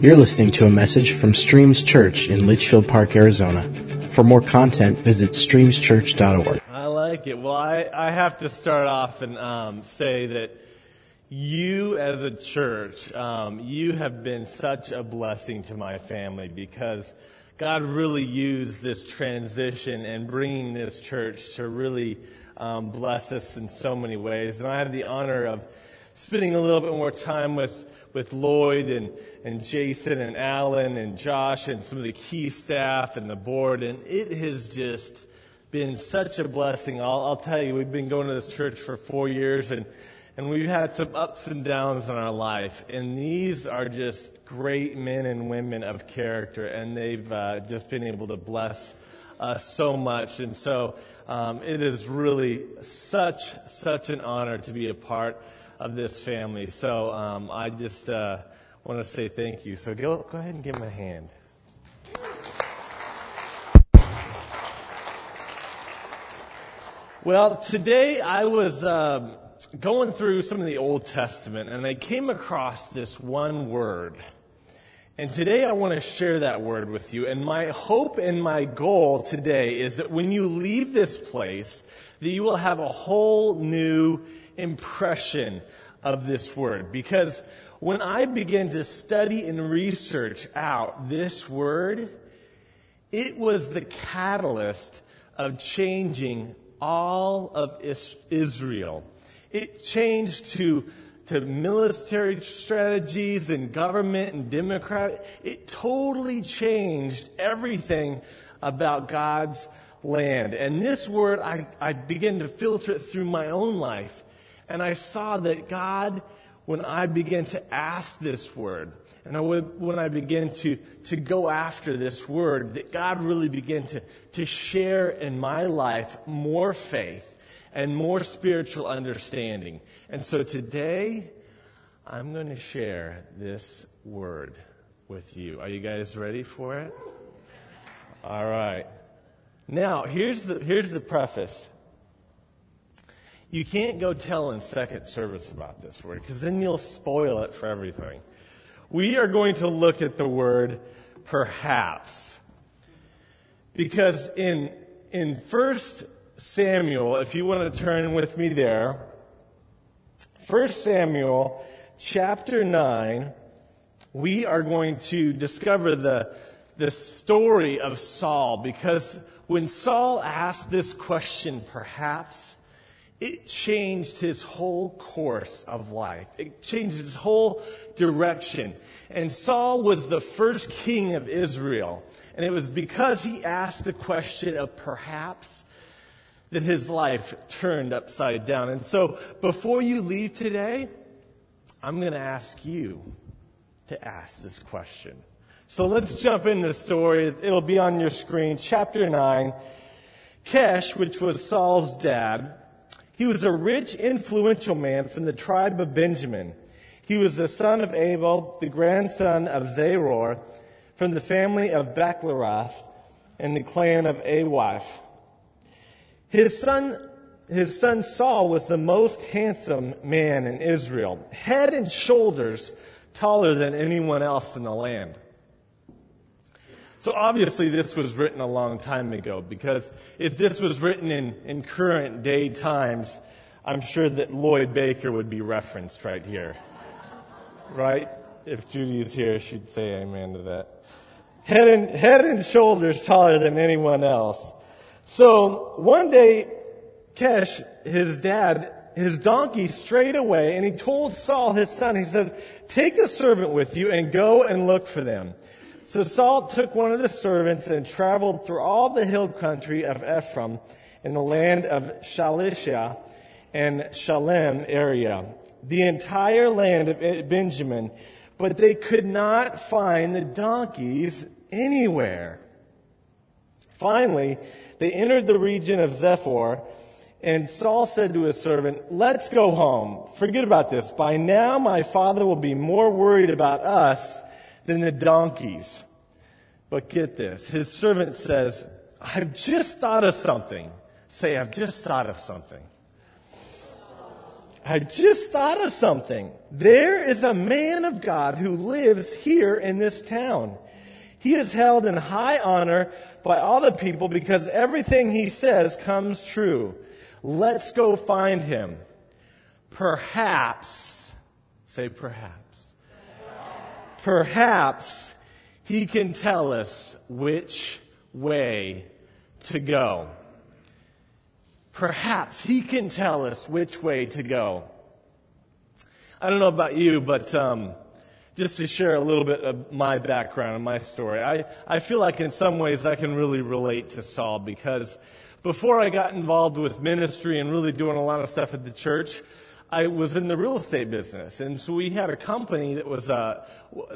You're listening to a message from Streams Church in Litchfield Park, Arizona. For more content, visit streamschurch.org. I like it. Well, I, I have to start off and um, say that you as a church, um, you have been such a blessing to my family because God really used this transition and bringing this church to really um, bless us in so many ways. And I have the honor of spending a little bit more time with with Lloyd and, and Jason and Alan and Josh and some of the key staff and the board. And it has just been such a blessing. I'll, I'll tell you, we've been going to this church for four years and, and we've had some ups and downs in our life. And these are just great men and women of character. And they've uh, just been able to bless us so much. And so um, it is really such, such an honor to be a part of this family. So um, I just uh, want to say thank you. So go, go ahead and give him a hand. Well, today I was um, going through some of the Old Testament and I came across this one word. And today I want to share that word with you. And my hope and my goal today is that when you leave this place, that you will have a whole new impression of this word. Because when I began to study and research out this word, it was the catalyst of changing all of Israel. It changed to, to military strategies and government and democrat. It totally changed everything about God's land. And this word, I, I began to filter it through my own life. And I saw that God, when I began to ask this word, and I would, when I began to, to go after this word, that God really began to, to share in my life more faith and more spiritual understanding. And so today, I'm going to share this word with you. Are you guys ready for it? All right. Now, here's the, here's the preface. You can't go tell in second service about this word because then you'll spoil it for everything. We are going to look at the word perhaps. Because in, in 1 Samuel, if you want to turn with me there, 1 Samuel chapter 9, we are going to discover the, the story of Saul because when Saul asked this question, perhaps, it changed his whole course of life. It changed his whole direction. And Saul was the first king of Israel. And it was because he asked the question of perhaps that his life turned upside down. And so before you leave today, I'm going to ask you to ask this question. So let's jump into the story. It'll be on your screen. Chapter 9. Kish, which was Saul's dad, he was a rich, influential man from the tribe of Benjamin. He was the son of Abiel, the grandson of Zeror, from the family of Becorath and the clan of Awath. His son, his son Saul was the most handsome man in Israel, head and shoulders taller than anyone else in the land. So obviously this was written a long time ago because if this was written in, in current day times, I'm sure that Lloyd Baker would be referenced right here. right? If Judy is here, she'd say amen to that. Head and, head and shoulders taller than anyone else. So one day, Kish, his dad, his donkey strayed away and he told Saul, his son, he said, take a servant with you and go and look for them. So Saul took one of the servants and traveled through all the hill country of Ephraim in the land of Shalisha and Shalem area, the entire land of Benjamin, but they could not find the donkeys anywhere. Finally, they entered the region of Zuph, and Saul said to his servant, Let's go home. Forget about this. By now, my father will be more worried about us than the donkeys. But get this. His servant says, I've just thought of something. Say, I've just thought of something. I just thought of something. There is a man of God who lives here in this town. He is held in high honor by all the people because everything he says comes true. Let's go find him. Perhaps, say perhaps, perhaps he can tell us which way to go. Perhaps he can tell us which way to go. I don't know about you, but um, just to share a little bit of my background and my story, I, I feel like in some ways I can really relate to Saul because before I got involved with ministry and really doing a lot of stuff at the church, I was in the real estate business. And so we had a company that was uh,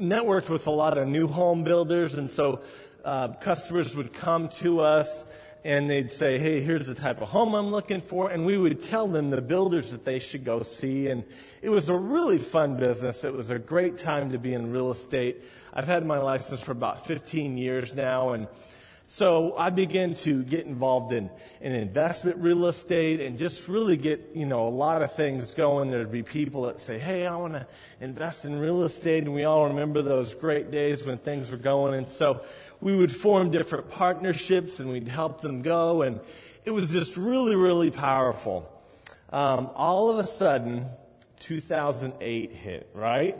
networked with a lot of new home builders. And so uh, customers would come to us and they'd say, hey, here's the type of home I'm looking for. And we would tell them the builders that they should go see. And it was a really fun business. It was a great time to be in real estate. I've had my license for about 15 years now. And so I began to get involved in, in investment real estate and just really get, you know, a lot of things going. There'd be people that say, Hey, I want to invest in real estate. And we all remember those great days when things were going. And so we would form different partnerships and we'd help them go. And it was just really, really powerful. Um, all of a sudden, 2008 hit, right?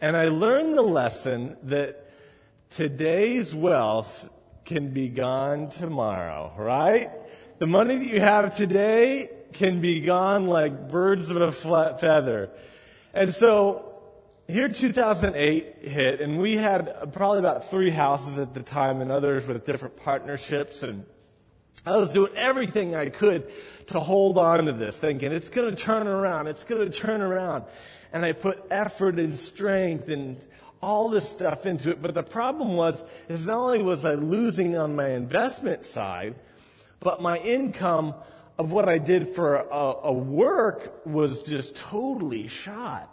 And I learned the lesson that today's wealth can be gone tomorrow, right? The money that you have today can be gone like birds of a feather. And so here 2008 hit, and we had probably about three houses at the time and others with different partnerships. And I was doing everything I could to hold on to this, thinking it's going to turn around, it's going to turn around. And I put effort and strength and all this stuff into it. But the problem was, is not only was I losing on my investment side, but my income of what I did for a, a work was just totally shot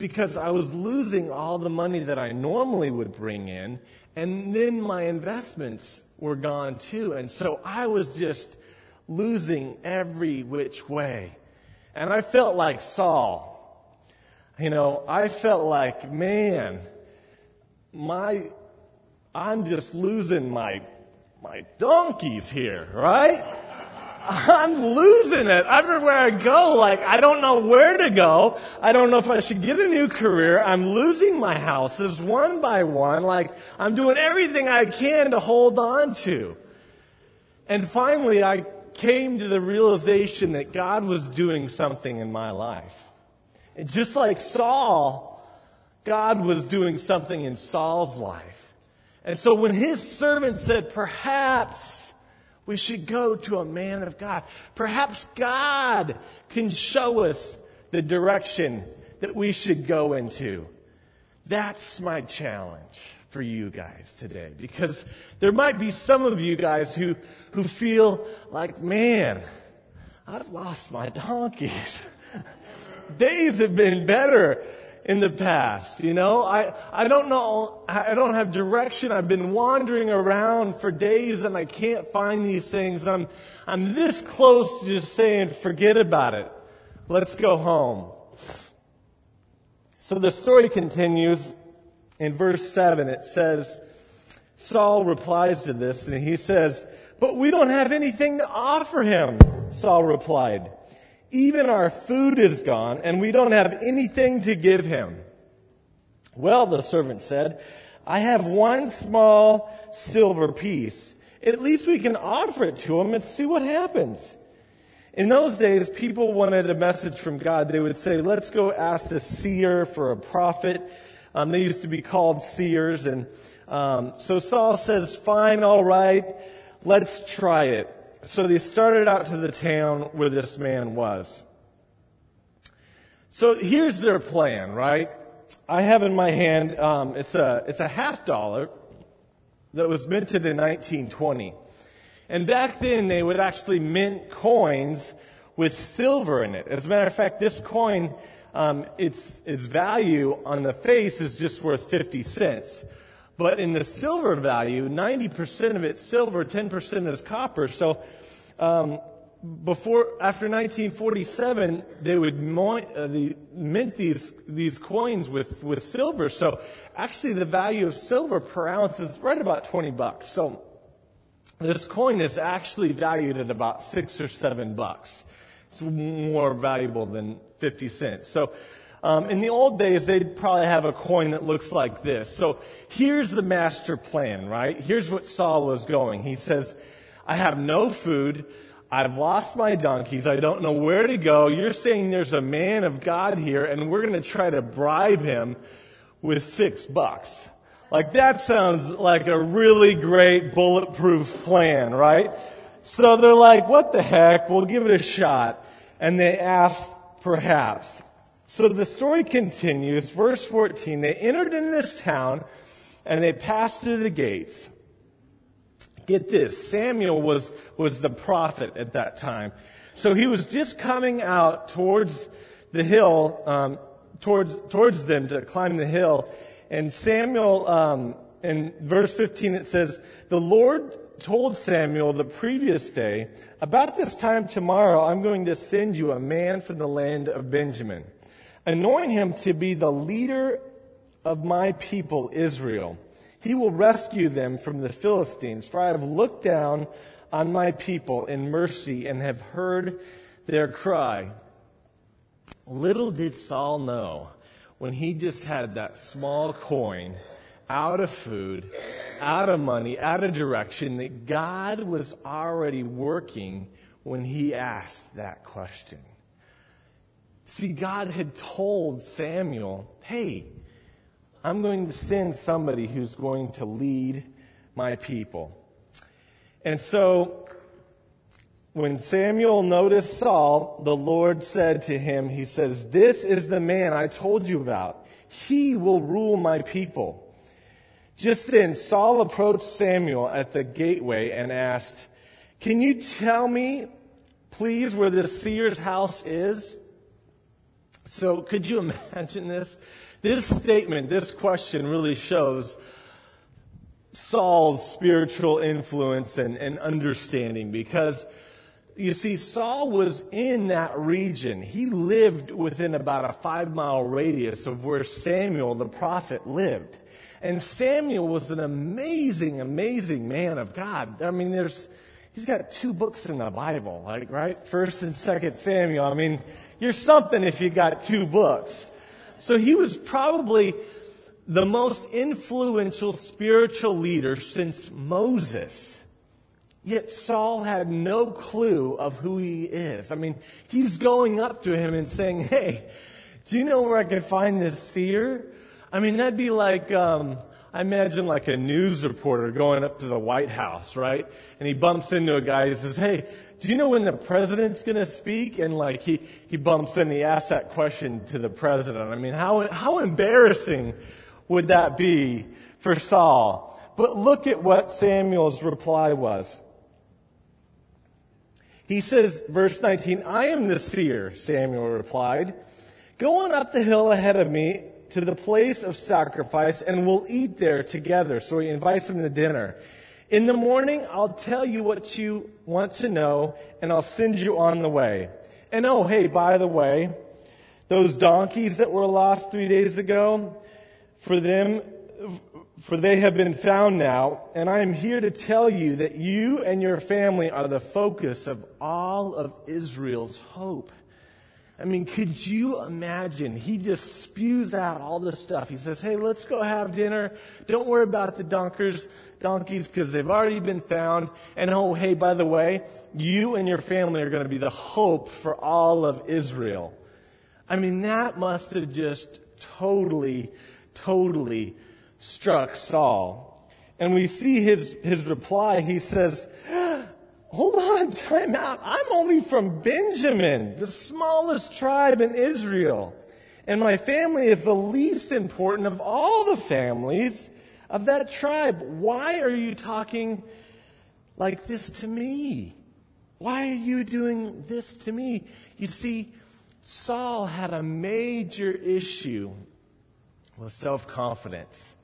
because I was losing all the money that I normally would bring in, and then my investments were gone too. And so I was just losing every which way. And I felt like Saul. You know, I felt like, man, my, I'm just losing my, my donkeys here, right? I'm losing it. Everywhere I go, like, I don't know where to go. I don't know if I should get a new career. I'm losing my houses one by one. Like, I'm doing everything I can to hold on to. And finally, I came to the realization that God was doing something in my life. And just like Saul, God was doing something in Saul's life. And so when his servant said, perhaps we should go to a man of God. Perhaps God can show us the direction that we should go into. That's my challenge for you guys today because there might be some of you guys who, who feel like, man, I've lost my donkeys. Days have been better in the past. You know, I, I don't know, I don't have direction. I've been wandering around for days and I can't find these things. I'm, I'm this close to just saying, forget about it. Let's go home. So the story continues in verse 7. It says, Saul replies to this and he says, But we don't have anything to offer him, Saul replied. Even our food is gone, and we don't have anything to give him. Well, the servant said, I have one small silver piece. At least we can offer it to him and see what happens. In those days, people wanted a message from God. They would say, let's go ask the seer for a prophet. Um, they used to be called seers. And um, so Saul says, fine, all right, let's try it so they started out to the town where this man was. So here's their plan, right? I have in my hand, um, it's a, it's a half dollar that was minted in 1920. And back then they would actually mint coins with silver in it. As a matter of fact, this coin, um, its, its value on the face is just worth 50 cents. But in the silver value, 90% of it's silver, 10% is copper. So um, before after 1947 they would mo- uh, the, mint these these coins with with silver. So actually the value of silver per ounce is right about 20 bucks. So this coin is actually valued at about six or seven bucks. It's more valuable than 50 cents. So um, in the old days they'd probably have a coin that looks like this so here's the master plan right here's what saul was going he says i have no food I've lost my donkeys. I don't know where to go. You're saying there's a man of God here and we're going to try to bribe him with six bucks. Like that sounds like a really great bulletproof plan, right? So they're like, what the heck? We'll give it a shot. And they ask, perhaps. So the story continues. Verse 14. They entered in this town and they passed through the gates. Get this, Samuel was, was the prophet at that time. So he was just coming out towards the hill, um, towards, towards them to climb the hill. And Samuel, um, in verse 15, it says, The Lord told Samuel the previous day, About this time tomorrow, I'm going to send you a man from the land of Benjamin. Anoint him to be the leader of my people, Israel. He will rescue them from the Philistines, for I have looked down on my people in mercy and have heard their cry. Little did Saul know when he just had that small coin out of food, out of money, out of direction, that God was already working when he asked that question. See, God had told Samuel, hey, I'm going to send somebody who's going to lead my people. And so, when Samuel noticed Saul, the Lord said to him, He says, This is the man I told you about. He will rule my people. Just then, Saul approached Samuel at the gateway and asked, Can you tell me, please, where the seer's house is? So, could you imagine this? This statement, this question really shows Saul's spiritual influence and, and, understanding because you see, Saul was in that region. He lived within about a five mile radius of where Samuel the prophet lived. And Samuel was an amazing, amazing man of God. I mean, there's, he's got two books in the Bible, like, right? First and second Samuel. I mean, you're something if you got two books. So he was probably the most influential spiritual leader since Moses. Yet Saul had no clue of who he is. I mean, he's going up to him and saying, Hey, do you know where I can find this seer? I mean, that'd be like, um, I imagine like a news reporter going up to the White House, right? And he bumps into a guy and says, Hey, do you know when the president's going to speak? And like he, he bumps in, he asks that question to the president. I mean, how, how embarrassing would that be for Saul? But look at what Samuel's reply was. He says, verse 19, I am the seer, Samuel replied. Go on up the hill ahead of me to the place of sacrifice and we'll eat there together. So he invites him to dinner. In the morning, I'll tell you what you want to know, and I'll send you on the way. And oh, hey, by the way, those donkeys that were lost three days ago, for them, for they have been found now, and I am here to tell you that you and your family are the focus of all of Israel's hope. I mean, could you imagine? He just spews out all this stuff. He says, Hey, let's go have dinner. Don't worry about the donkers, donkeys because they've already been found. And oh, hey, by the way, you and your family are going to be the hope for all of Israel. I mean, that must have just totally, totally struck Saul. And we see his, his reply. He says, Hold on, time out. I'm only from Benjamin, the smallest tribe in Israel. And my family is the least important of all the families of that tribe. Why are you talking like this to me? Why are you doing this to me? You see, Saul had a major issue with self confidence.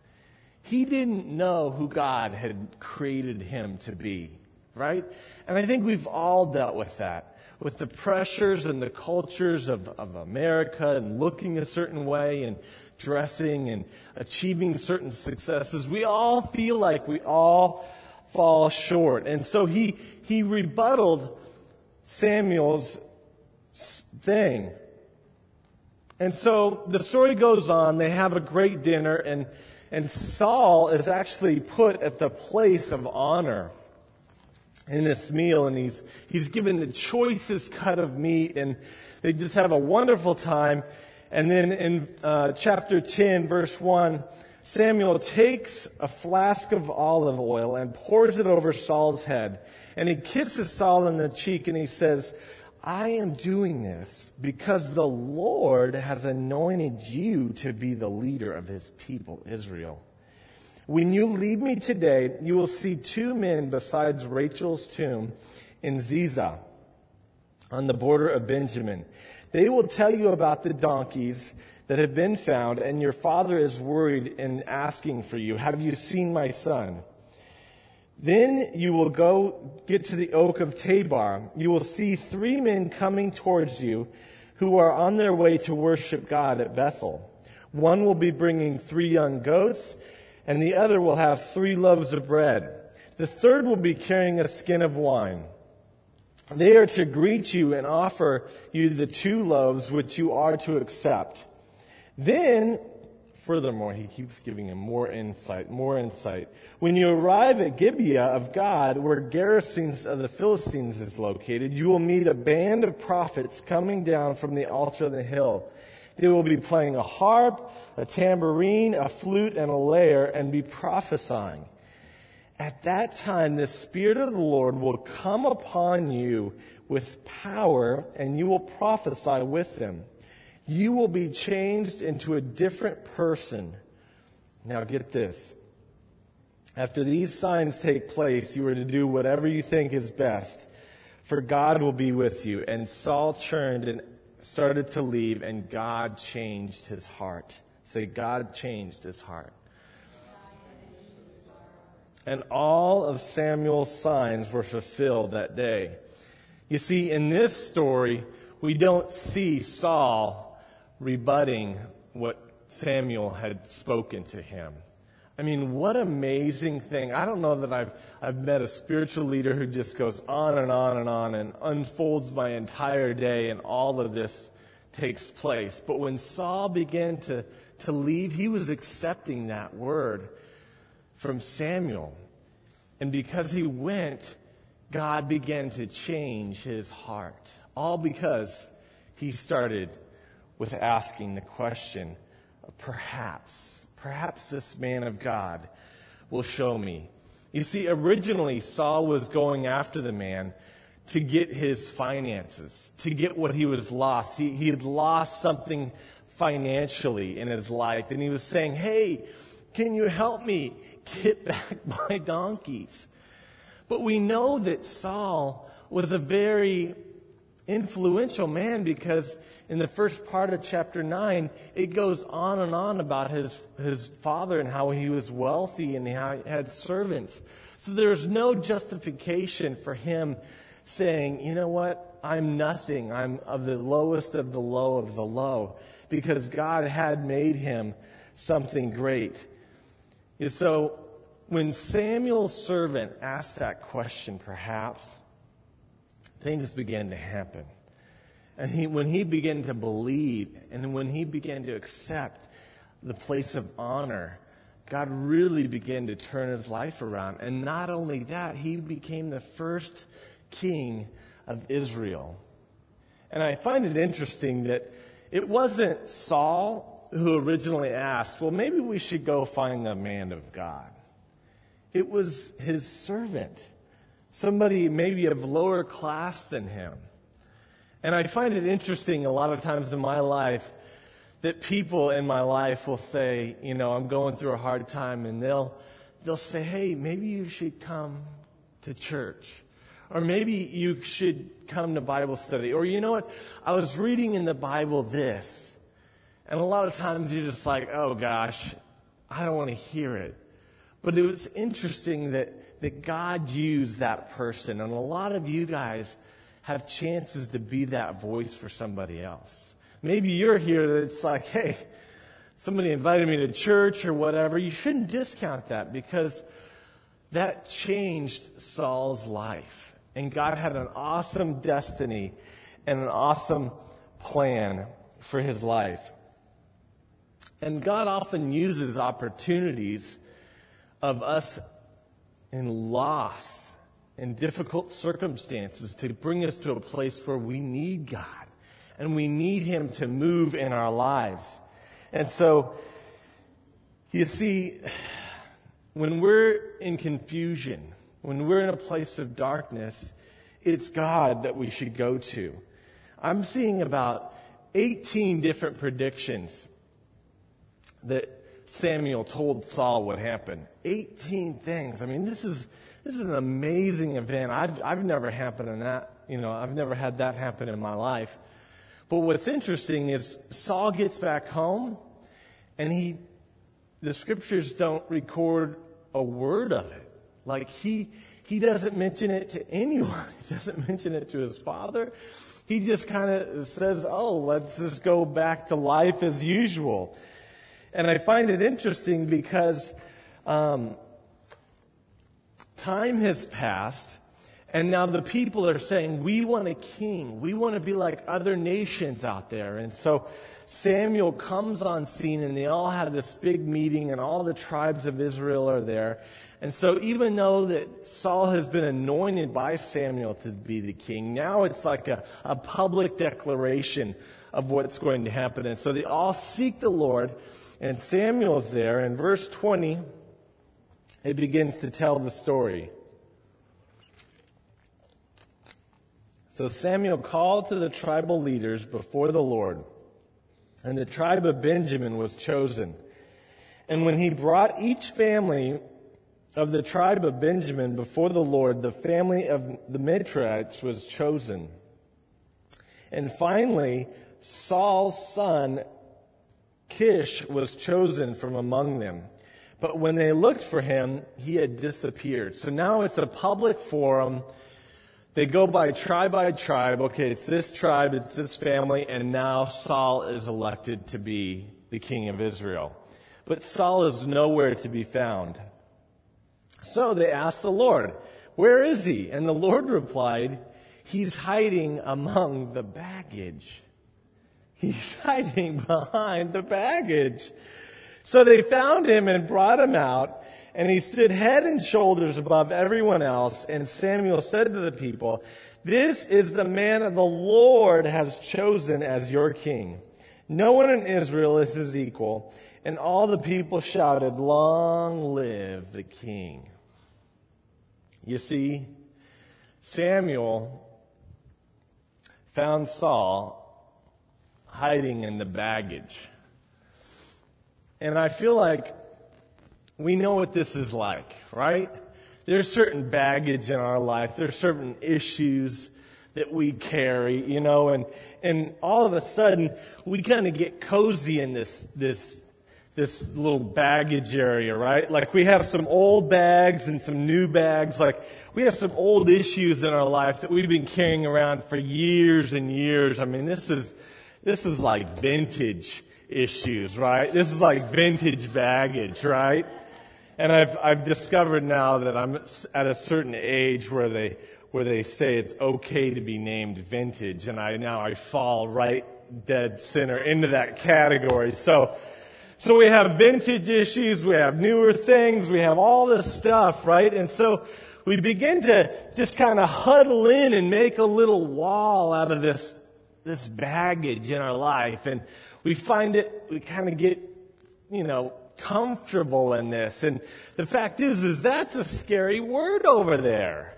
He didn't know who God had created him to be. Right? And I think we've all dealt with that, with the pressures and the cultures of, of America and looking a certain way and dressing and achieving certain successes. We all feel like we all fall short. And so he, he rebutted Samuel's thing. And so the story goes on. They have a great dinner, and, and Saul is actually put at the place of honor in this meal, and he's, he's given the choicest cut of meat, and they just have a wonderful time. And then in uh, chapter 10, verse 1, Samuel takes a flask of olive oil and pours it over Saul's head. And he kisses Saul in the cheek and he says, I am doing this because the Lord has anointed you to be the leader of his people, Israel. When you leave me today, you will see two men besides Rachel's tomb in Ziza on the border of Benjamin. They will tell you about the donkeys that have been found, and your father is worried and asking for you. Have you seen my son? Then you will go get to the oak of Tabor. You will see three men coming towards you who are on their way to worship God at Bethel. One will be bringing three young goats, and the other will have three loaves of bread. The third will be carrying a skin of wine. They are to greet you and offer you the two loaves which you are to accept. Then Furthermore, he keeps giving him more insight, more insight. When you arrive at Gibeah of God, where garrisons of the Philistines is located, you will meet a band of prophets coming down from the altar of the hill. They will be playing a harp, a tambourine, a flute, and a lyre, and be prophesying. At that time, the Spirit of the Lord will come upon you with power, and you will prophesy with them you will be changed into a different person. Now, get this. After these signs take place, you are to do whatever you think is best, for God will be with you. And Saul turned and started to leave, and God changed his heart. Say, God changed his heart. And all of Samuel's signs were fulfilled that day. You see, in this story, we don't see Saul rebutting what Samuel had spoken to him. I mean, what amazing thing. I don't know that I've, I've met a spiritual leader who just goes on and on and on and unfolds my entire day and all of this takes place. But when Saul began to, to leave, he was accepting that word from Samuel. And because he went, God began to change his heart. All because he started with asking the question, perhaps, perhaps this man of God will show me. You see, originally Saul was going after the man to get his finances, to get what he was lost. He, he had lost something financially in his life, and he was saying, Hey, can you help me get back my donkeys? But we know that Saul was a very influential man because in the first part of chapter 9, it goes on and on about his, his father and how he was wealthy and how he had servants. So there's no justification for him saying, you know what, I'm nothing. I'm of the lowest of the low of the low because God had made him something great. And so when Samuel's servant asked that question, perhaps, things began to happen. And he, when he began to believe and when he began to accept the place of honor, God really began to turn his life around. And not only that, he became the first king of Israel. And I find it interesting that it wasn't Saul who originally asked, well, maybe we should go find the man of God. It was his servant, somebody maybe of lower class than him. And I find it interesting a lot of times in my life that people in my life will say, you know, I'm going through a hard time, and they'll, they'll say, hey, maybe you should come to church. Or maybe you should come to Bible study. Or you know what? I was reading in the Bible this. And a lot of times you're just like, oh gosh, I don't want to hear it. But it was interesting that, that God used that person. And a lot of you guys have chances to be that voice for somebody else. Maybe you're here that it's like, hey, somebody invited me to church or whatever. You shouldn't discount that because that changed Saul's life. And God had an awesome destiny and an awesome plan for his life. And God often uses opportunities of us in loss and difficult circumstances to bring us to a place where we need God and we need Him to move in our lives. And so, you see, when we're in confusion, when we're in a place of darkness, it's God that we should go to. I'm seeing about 18 different predictions that Samuel told Saul would happen. 18 things. I mean, this is, this is an amazing event. I've, I've never happened in that, you know, I've never had that happen in my life. But what's interesting is Saul gets back home and he, the scriptures don't record a word of it. Like he, he doesn't mention it to anyone. He doesn't mention it to his father. He just kind of says, oh, let's just go back to life as usual. And I find it interesting because um, time has passed, and now the people are saying, We want a king. We want to be like other nations out there. And so Samuel comes on scene, and they all have this big meeting, and all the tribes of Israel are there. And so, even though that Saul has been anointed by Samuel to be the king, now it's like a, a public declaration of what's going to happen. And so they all seek the Lord, and Samuel's there. In verse 20, it begins to tell the story. So Samuel called to the tribal leaders before the Lord, and the tribe of Benjamin was chosen. And when he brought each family of the tribe of Benjamin before the Lord, the family of the Matrites was chosen. And finally, Saul's son Kish was chosen from among them. But when they looked for him, he had disappeared. So now it's a public forum. They go by tribe by tribe. Okay, it's this tribe, it's this family, and now Saul is elected to be the king of Israel. But Saul is nowhere to be found. So they asked the Lord, Where is he? And the Lord replied, He's hiding among the baggage. He's hiding behind the baggage. So they found him and brought him out, and he stood head and shoulders above everyone else. And Samuel said to the people, This is the man the Lord has chosen as your king. No one in Israel is his equal. And all the people shouted, Long live the king. You see, Samuel found Saul hiding in the baggage. And I feel like we know what this is like, right? There's certain baggage in our life. There's certain issues that we carry, you know, and, and all of a sudden we kind of get cozy in this, this this little baggage area, right? Like we have some old bags and some new bags. Like we have some old issues in our life that we've been carrying around for years and years. I mean, this is, this is like vintage issues, right? This is like vintage baggage, right? And I've, I've discovered now that I'm at a certain age where they, where they say it's okay to be named vintage. And I, now I fall right dead center into that category. So, so we have vintage issues, we have newer things, we have all this stuff, right? And so we begin to just kind of huddle in and make a little wall out of this, this baggage in our life. And we find it, we kind of get, you know, comfortable in this. And the fact is, is that's a scary word over there.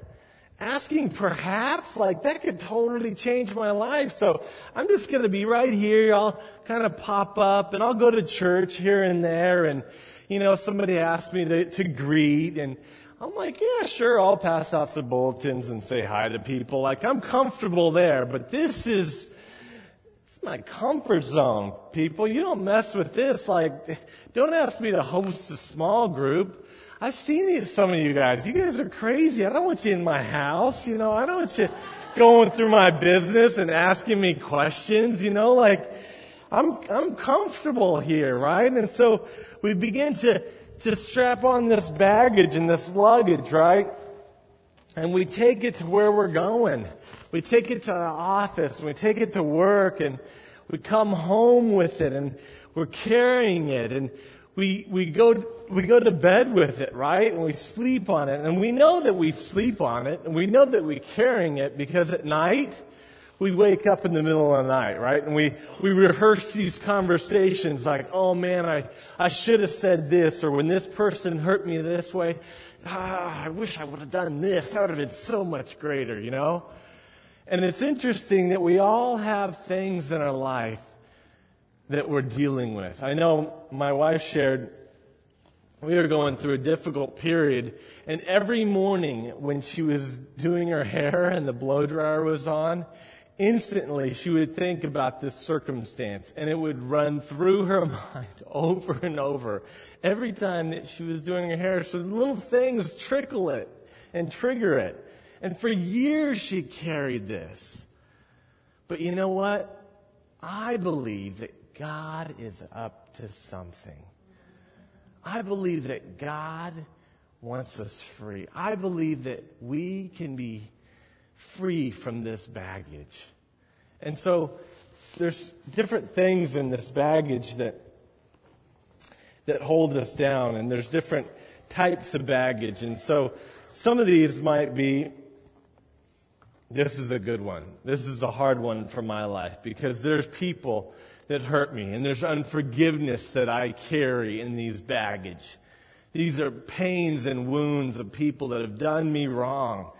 Asking perhaps like that could totally change my life. So i'm just going to be right here. I'll kind of pop up and i'll go to church here and there. And you know somebody asked me to, to greet. And i'm like yeah sure i'll pass out some bulletins and say hi to people. Like i'm comfortable there. But this is my comfort zone, people. You don't mess with this. Like, don't ask me to host a small group. I've seen these, some of you guys. You guys are crazy. I don't want you in my house. You know, I don't want you going through my business and asking me questions. You know, like, I'm, I'm comfortable here, right? And so we begin to, to strap on this baggage and this luggage, right? And we take it to where we're going. We take it to the office, and we take it to work, and we come home with it, and we're carrying it, and we, we, go, we go to bed with it, right? And we sleep on it. And we know that we sleep on it, and we know that we're carrying it because at night, we wake up in the middle of the night, right? And we, we rehearse these conversations like, oh man, I, I should have said this, or when this person hurt me this way, ah, I wish I would have done this. That would have been so much greater, you know? And it's interesting that we all have things in our life that we're dealing with. I know my wife shared we were going through a difficult period, and every morning when she was doing her hair and the blow dryer was on, instantly she would think about this circumstance and it would run through her mind over and over every time that she was doing her hair. So little things trickle it and trigger it. And for years she carried this. But you know what? I believe that God is up to something. I believe that God wants us free. I believe that we can be free from this baggage. And so there's different things in this baggage that that hold us down and there's different types of baggage. And so some of these might be this is a good one. This is a hard one for my life because there's people that hurt me and there's unforgiveness that I carry in these baggage. These are pains and wounds of people that have done me wrong.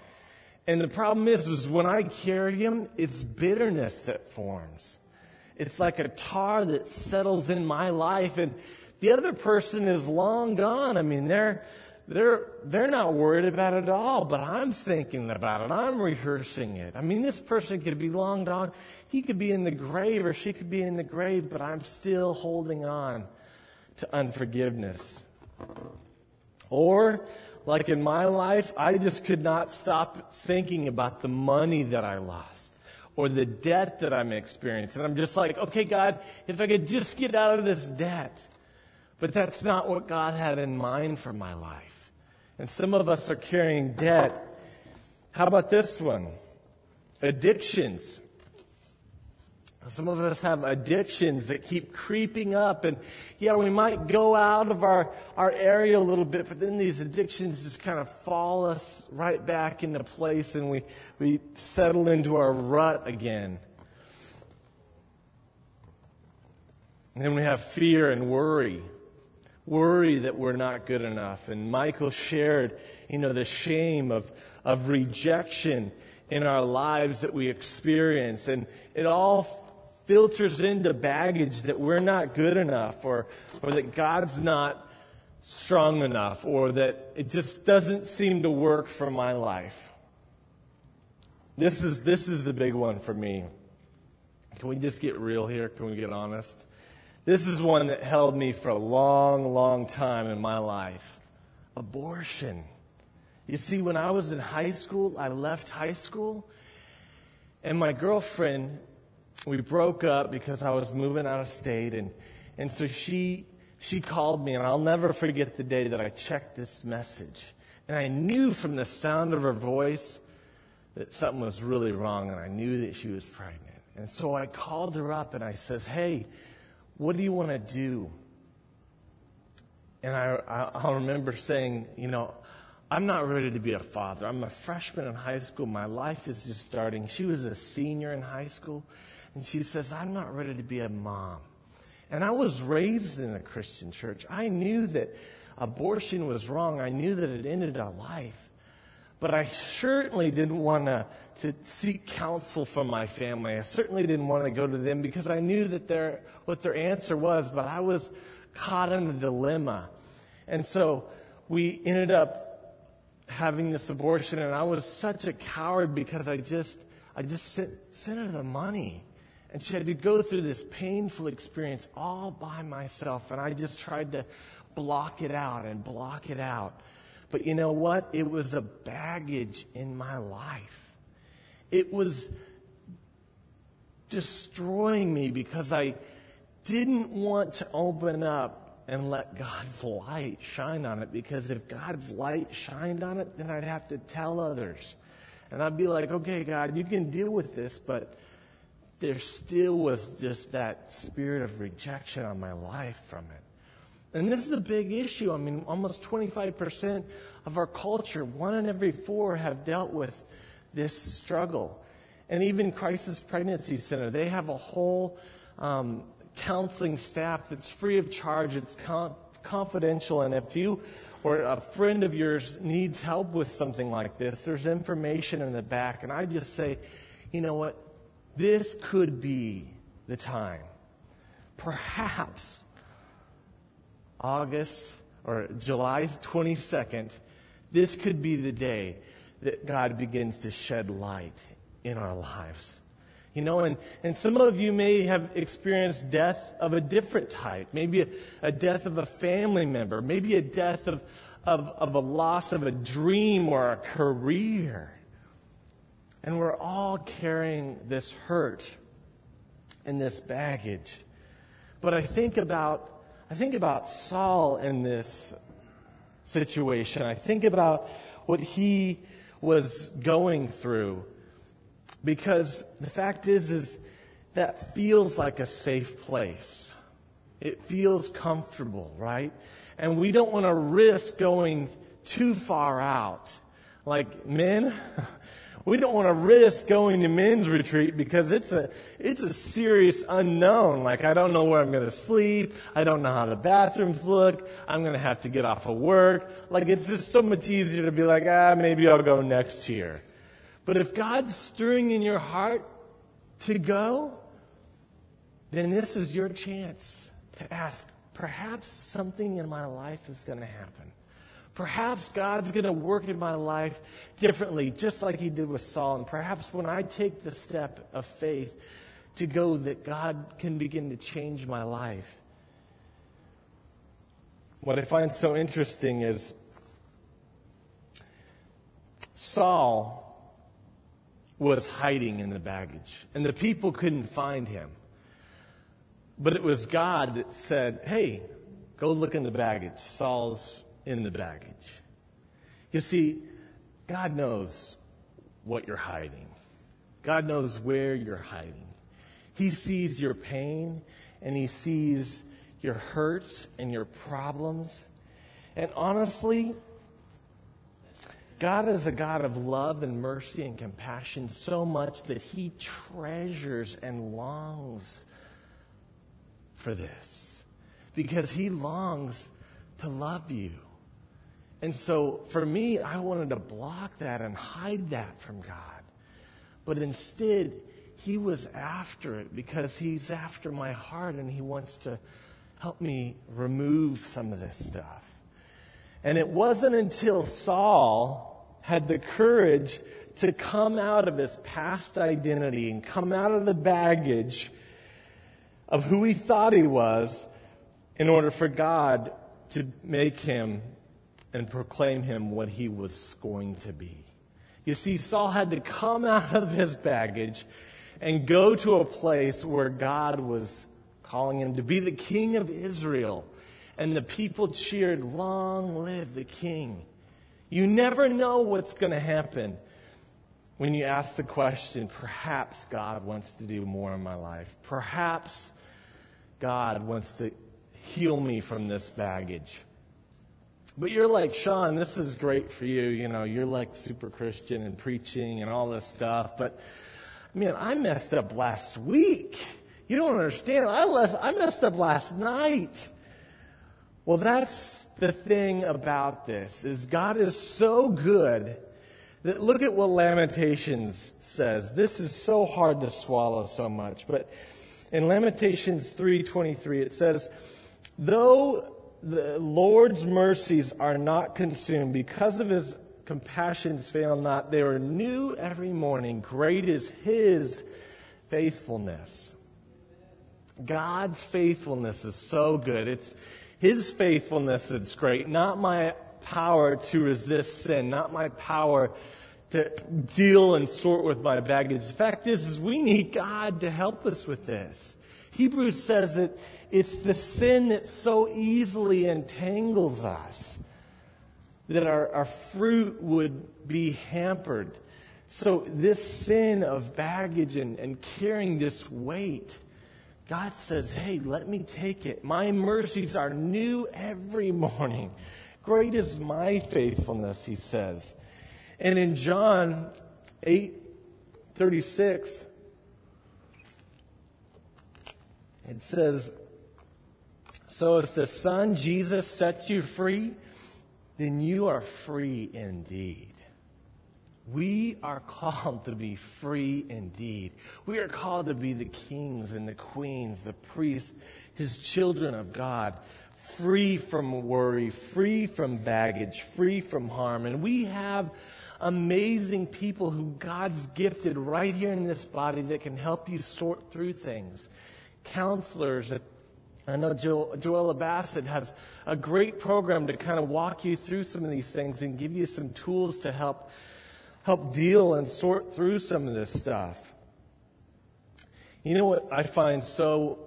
And the problem is, is when I carry him, it's bitterness that forms. It's like a tar that settles in my life and the other person is long gone. I mean, they're, they're, they're not worried about it at all, but I'm thinking about it. I'm rehearsing it. I mean, this person could be long gone. He could be in the grave or she could be in the grave, but I'm still holding on to unforgiveness. Or like in my life, I just could not stop thinking about the money that I lost or the debt that I'm experiencing. I'm just like, okay, God, if I could just get out of this debt. But that's not what God had in mind for my life. And some of us are carrying debt. How about this one? Addictions. Some of us have addictions that keep creeping up and yeah, we might go out of our, our area a little bit, but then these addictions just kind of fall us right back into place and we, we settle into our rut again. And then we have fear and worry. Worry that we're not good enough. And Michael shared, you know, the shame of, of rejection in our lives that we experience. And it all filters into baggage that we're not good enough or, or that God's not strong enough or that it just doesn't seem to work for my life. This is, this is the big one for me. Can we just get real here? Can we get honest? This is one that held me for a long, long time in my life. Abortion. You see, when I was in high school, I left high school, and my girlfriend we broke up because I was moving out of state, and, and so she, she called me, and I'll never forget the day that I checked this message. And I knew from the sound of her voice that something was really wrong, and I knew that she was pregnant. And so I called her up and I says, "Hey, what do you want to do?" And I, I, I remember saying, you know, I'm not ready to be a father. I'm a freshman in high school. My life is just starting. She was a senior in high school. And she says, I'm not ready to be a mom. And I was raised in a Christian church. I knew that abortion was wrong. I knew that it ended a life. But I certainly didn't want to, to seek counsel from my family. I certainly didn't want to go to them because I knew that their, what their answer was, but I was caught in a dilemma. And so we ended up having this abortion, and I was such a coward because I just, I just sent, sent her the money. And she had to go through this painful experience all by myself. And I just tried to block it out and block it out. But you know what? It was a baggage in my life. It was destroying me because I didn't want to open up and let God's light shine on it. Because if God's light shined on it, then I'd have to tell others. And I'd be like, okay, God, you can deal with this, but there still was just that spirit of rejection on my life from it. And this is a big issue. I mean, almost 25% of our culture, one in every four, have dealt with this struggle. And even Crisis Pregnancy Center, they have a whole um, counseling staff that's free of charge. It's con- confidential. And if you or a friend of yours needs help with something like this, there's information in the back. And I just say, you know what? This could be the time. Perhaps August or July 22nd, this could be the day that God begins to shed light in our lives. You know, and, and some of you may have experienced death of a different type. Maybe a, a death of a family member. Maybe a death of, of, of a loss of a dream or a career. And we're all carrying this hurt and this baggage. But I think about I think about Saul in this situation. I think about what he was going through. Because the fact is is that feels like a safe place. It feels comfortable, right? And we don't want to risk going too far out. Like men, we don't want to risk going to men's retreat because it's a, it's a serious unknown. Like, I don't know where I'm going to sleep. I don't know how the bathrooms look. I'm going to have to get off of work. Like, it's just so much easier to be like, ah, maybe I'll go next year. But if God's stirring in your heart to go, then this is your chance to ask, perhaps something in my life is going to happen. Perhaps God's going to work in my life differently, just like He did with Saul. And perhaps when I take the step of faith to go, that God can begin to change my life. What I find so interesting is Saul was hiding in the baggage, and the people couldn't find him. But it was God that said, Hey, go look in the baggage. Saul's in the baggage. You see, God knows what you're hiding. God knows where you're hiding. He sees your pain and He sees your hurts and your problems. And honestly, God is a God of love and mercy and compassion so much that He treasures and longs for this because He longs to love you. And so for me, I wanted to block that and hide that from God. But instead, He was after it because He's after my heart and He wants to help me remove some of this stuff. And it wasn't until Saul had the courage to come out of his past identity and come out of the baggage of who he thought he was in order for God to make him and proclaim him what he was going to be. You see, Saul had to come out of his baggage and go to a place where God was calling him to be the king of Israel. And the people cheered, Long live the king. You never know what's going to happen when you ask the question, perhaps God wants to do more in my life. Perhaps God wants to heal me from this baggage. But you're like, Sean, this is great for you. You know, you're like super Christian and preaching and all this stuff. But man, I messed up last week. You don't understand. I, less, I messed up last night. Well, that's the thing about this is God is so good that look at what Lamentations says. This is so hard to swallow so much, but in Lamentations 3:23 it says, "Though the Lord's mercies are not consumed because of his compassions fail not. They are new every morning. Great is his faithfulness. God's faithfulness is so good. It's His faithfulness that's great, not my power to resist sin, not my power to deal and sort with my baggage. The fact is, is we need God to help us with this. Hebrews says that it's the sin that so easily entangles us that our, our fruit would be hampered. So this sin of baggage and, and carrying this weight, God says, hey, let me take it. My mercies are new every morning. Great is my faithfulness, he says. And in John 8 36, it says, So if the Son, Jesus, sets you free, then you are free indeed. We are called to be free indeed. We are called to be the kings and the queens, the priests, his children of God, free from worry, free from baggage, free from harm. And we have amazing people who God's gifted right here in this body that can help you sort through things. Counselors I know jo- Joella Bassett has a great program to kind of walk you through some of these things and give you some tools to help help deal and sort through some of this stuff. You know what I find so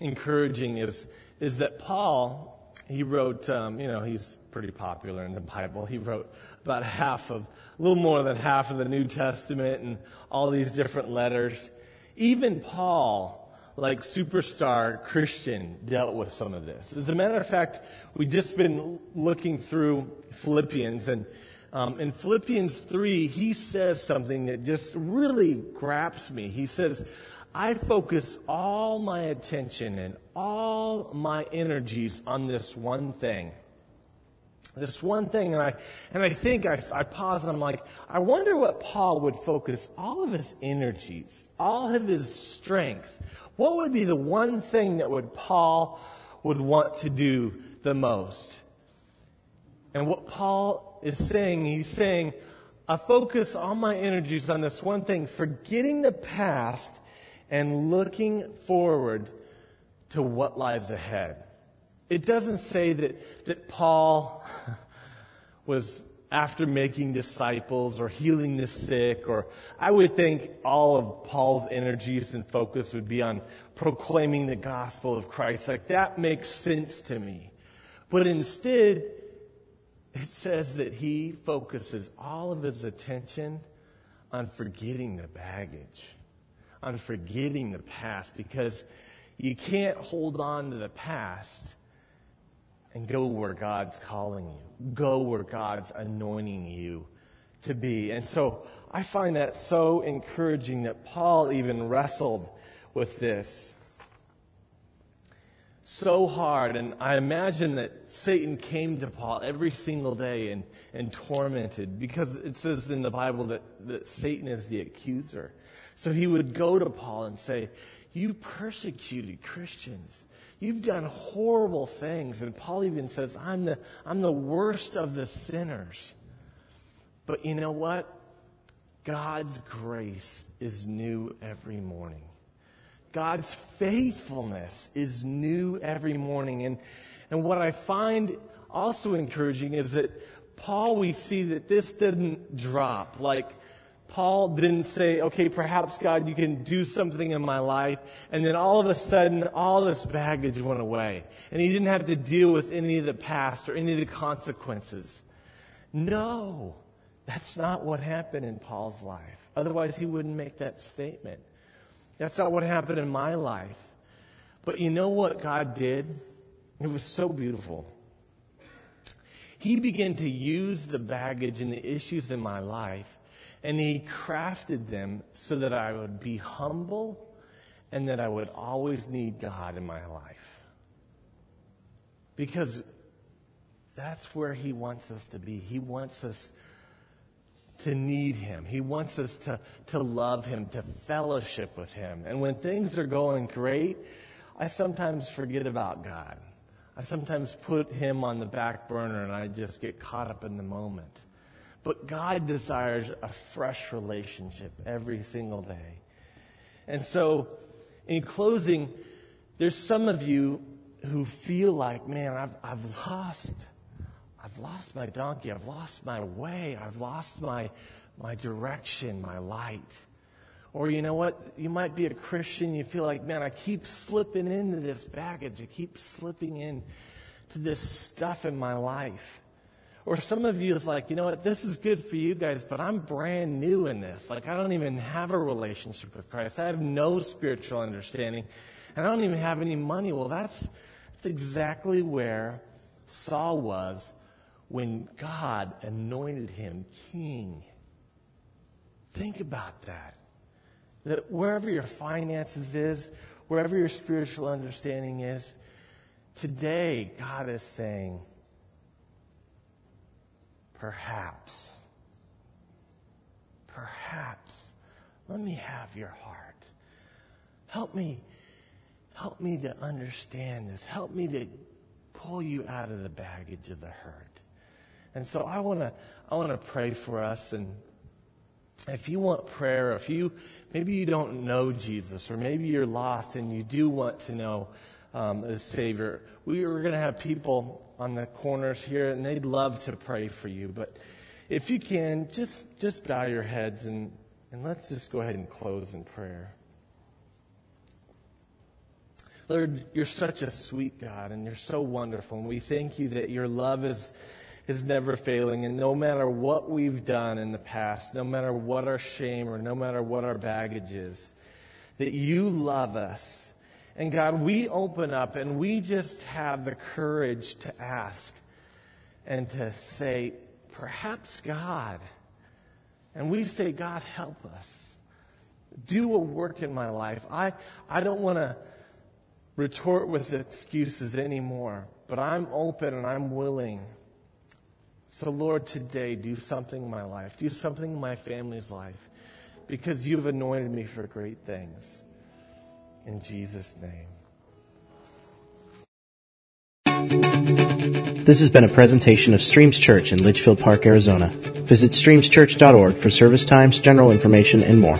encouraging is is that Paul he wrote um, you know he's pretty popular in the Bible. He wrote about half of a little more than half of the New Testament and all these different letters. Even Paul like superstar Christian dealt with some of this. As a matter of fact, we've just been looking through Philippians, and um, in Philippians 3, he says something that just really grabs me. He says, I focus all my attention and all my energies on this one thing this one thing, and I, and I think I, I pause and I'm like, I wonder what Paul would focus all of his energies, all of his strength. What would be the one thing that would Paul would want to do the most? And what Paul is saying, he's saying, I focus all my energies on this one thing, forgetting the past and looking forward to what lies ahead. It doesn't say that, that Paul was after making disciples or healing the sick, or I would think all of Paul's energies and focus would be on proclaiming the gospel of Christ. Like that makes sense to me. But instead, it says that he focuses all of his attention on forgetting the baggage, on forgetting the past, because you can't hold on to the past and go where God's calling you. Go where God's anointing you to be. And so I find that so encouraging that Paul even wrestled with this so hard. And I imagine that Satan came to Paul every single day and, and tormented because it says in the Bible that, that Satan is the accuser. So he would go to Paul and say, You persecuted Christians. You've done horrible things. And Paul even says, I'm the, I'm the worst of the sinners. But you know what? God's grace is new every morning. God's faithfulness is new every morning. And, and what I find also encouraging is that Paul, we see that this didn't drop. Like, Paul didn't say, okay, perhaps God, you can do something in my life. And then all of a sudden, all this baggage went away. And he didn't have to deal with any of the past or any of the consequences. No, that's not what happened in Paul's life. Otherwise, he wouldn't make that statement. That's not what happened in my life. But you know what God did? It was so beautiful. He began to use the baggage and the issues in my life and He crafted them so that I would be humble and that I would always need God in my life. Because that's where He wants us to be. He wants us to need Him. He wants us to, to love Him, to fellowship with Him. And when things are going great, I sometimes forget about God. I sometimes put Him on the back burner and I just get caught up in the moment. But God desires a fresh relationship every single day. And so In closing, there's some of you who feel like, man, I've, I've lost, I've lost my donkey, I've lost my way, I've lost my, my direction, my light. Or you know what? You might be a Christian, you feel like, man, I keep slipping into this baggage, I keep slipping in to this stuff in my life. Or some of you is like, you know what, this is good for you guys, but I'm brand new in this. Like, I don't even have a relationship with Christ. I have no spiritual understanding, and I don't even have any money. Well, that's, that's exactly where Saul was when God anointed him king. Think about that. That wherever your finances is, wherever your spiritual understanding is, today God is saying, Perhaps, perhaps, let me have your heart. Help me, help me to understand this. Help me to pull you out of the baggage of the hurt. And so I want to, I want to pray for us. And if you want prayer, if you, maybe you don't know Jesus, or maybe you're lost and you do want to know um, the Savior, we are going to have people on the corners here, and they'd love to pray for you. But if you can, just, just bow your heads and, and let's just go ahead and close in prayer. Lord, you're such a sweet God, and you're so wonderful. And we thank you that your love is, is never failing. And no matter what we've done in the past, no matter what our shame or no matter what our baggage is, that you love us and God, we open up and we just have the courage to ask and to say, perhaps God. And we say, God, help us. Do a work in my life. I, I don't want to retort with excuses anymore, but I'm open and I'm willing. So, Lord, today, do something in my life. Do something in my family's life because you've anointed me for great things. In Jesus' name. This has been a presentation of Streams Church in Litchfield Park, Arizona. Visit streamschurch.org for service times, general information, and more.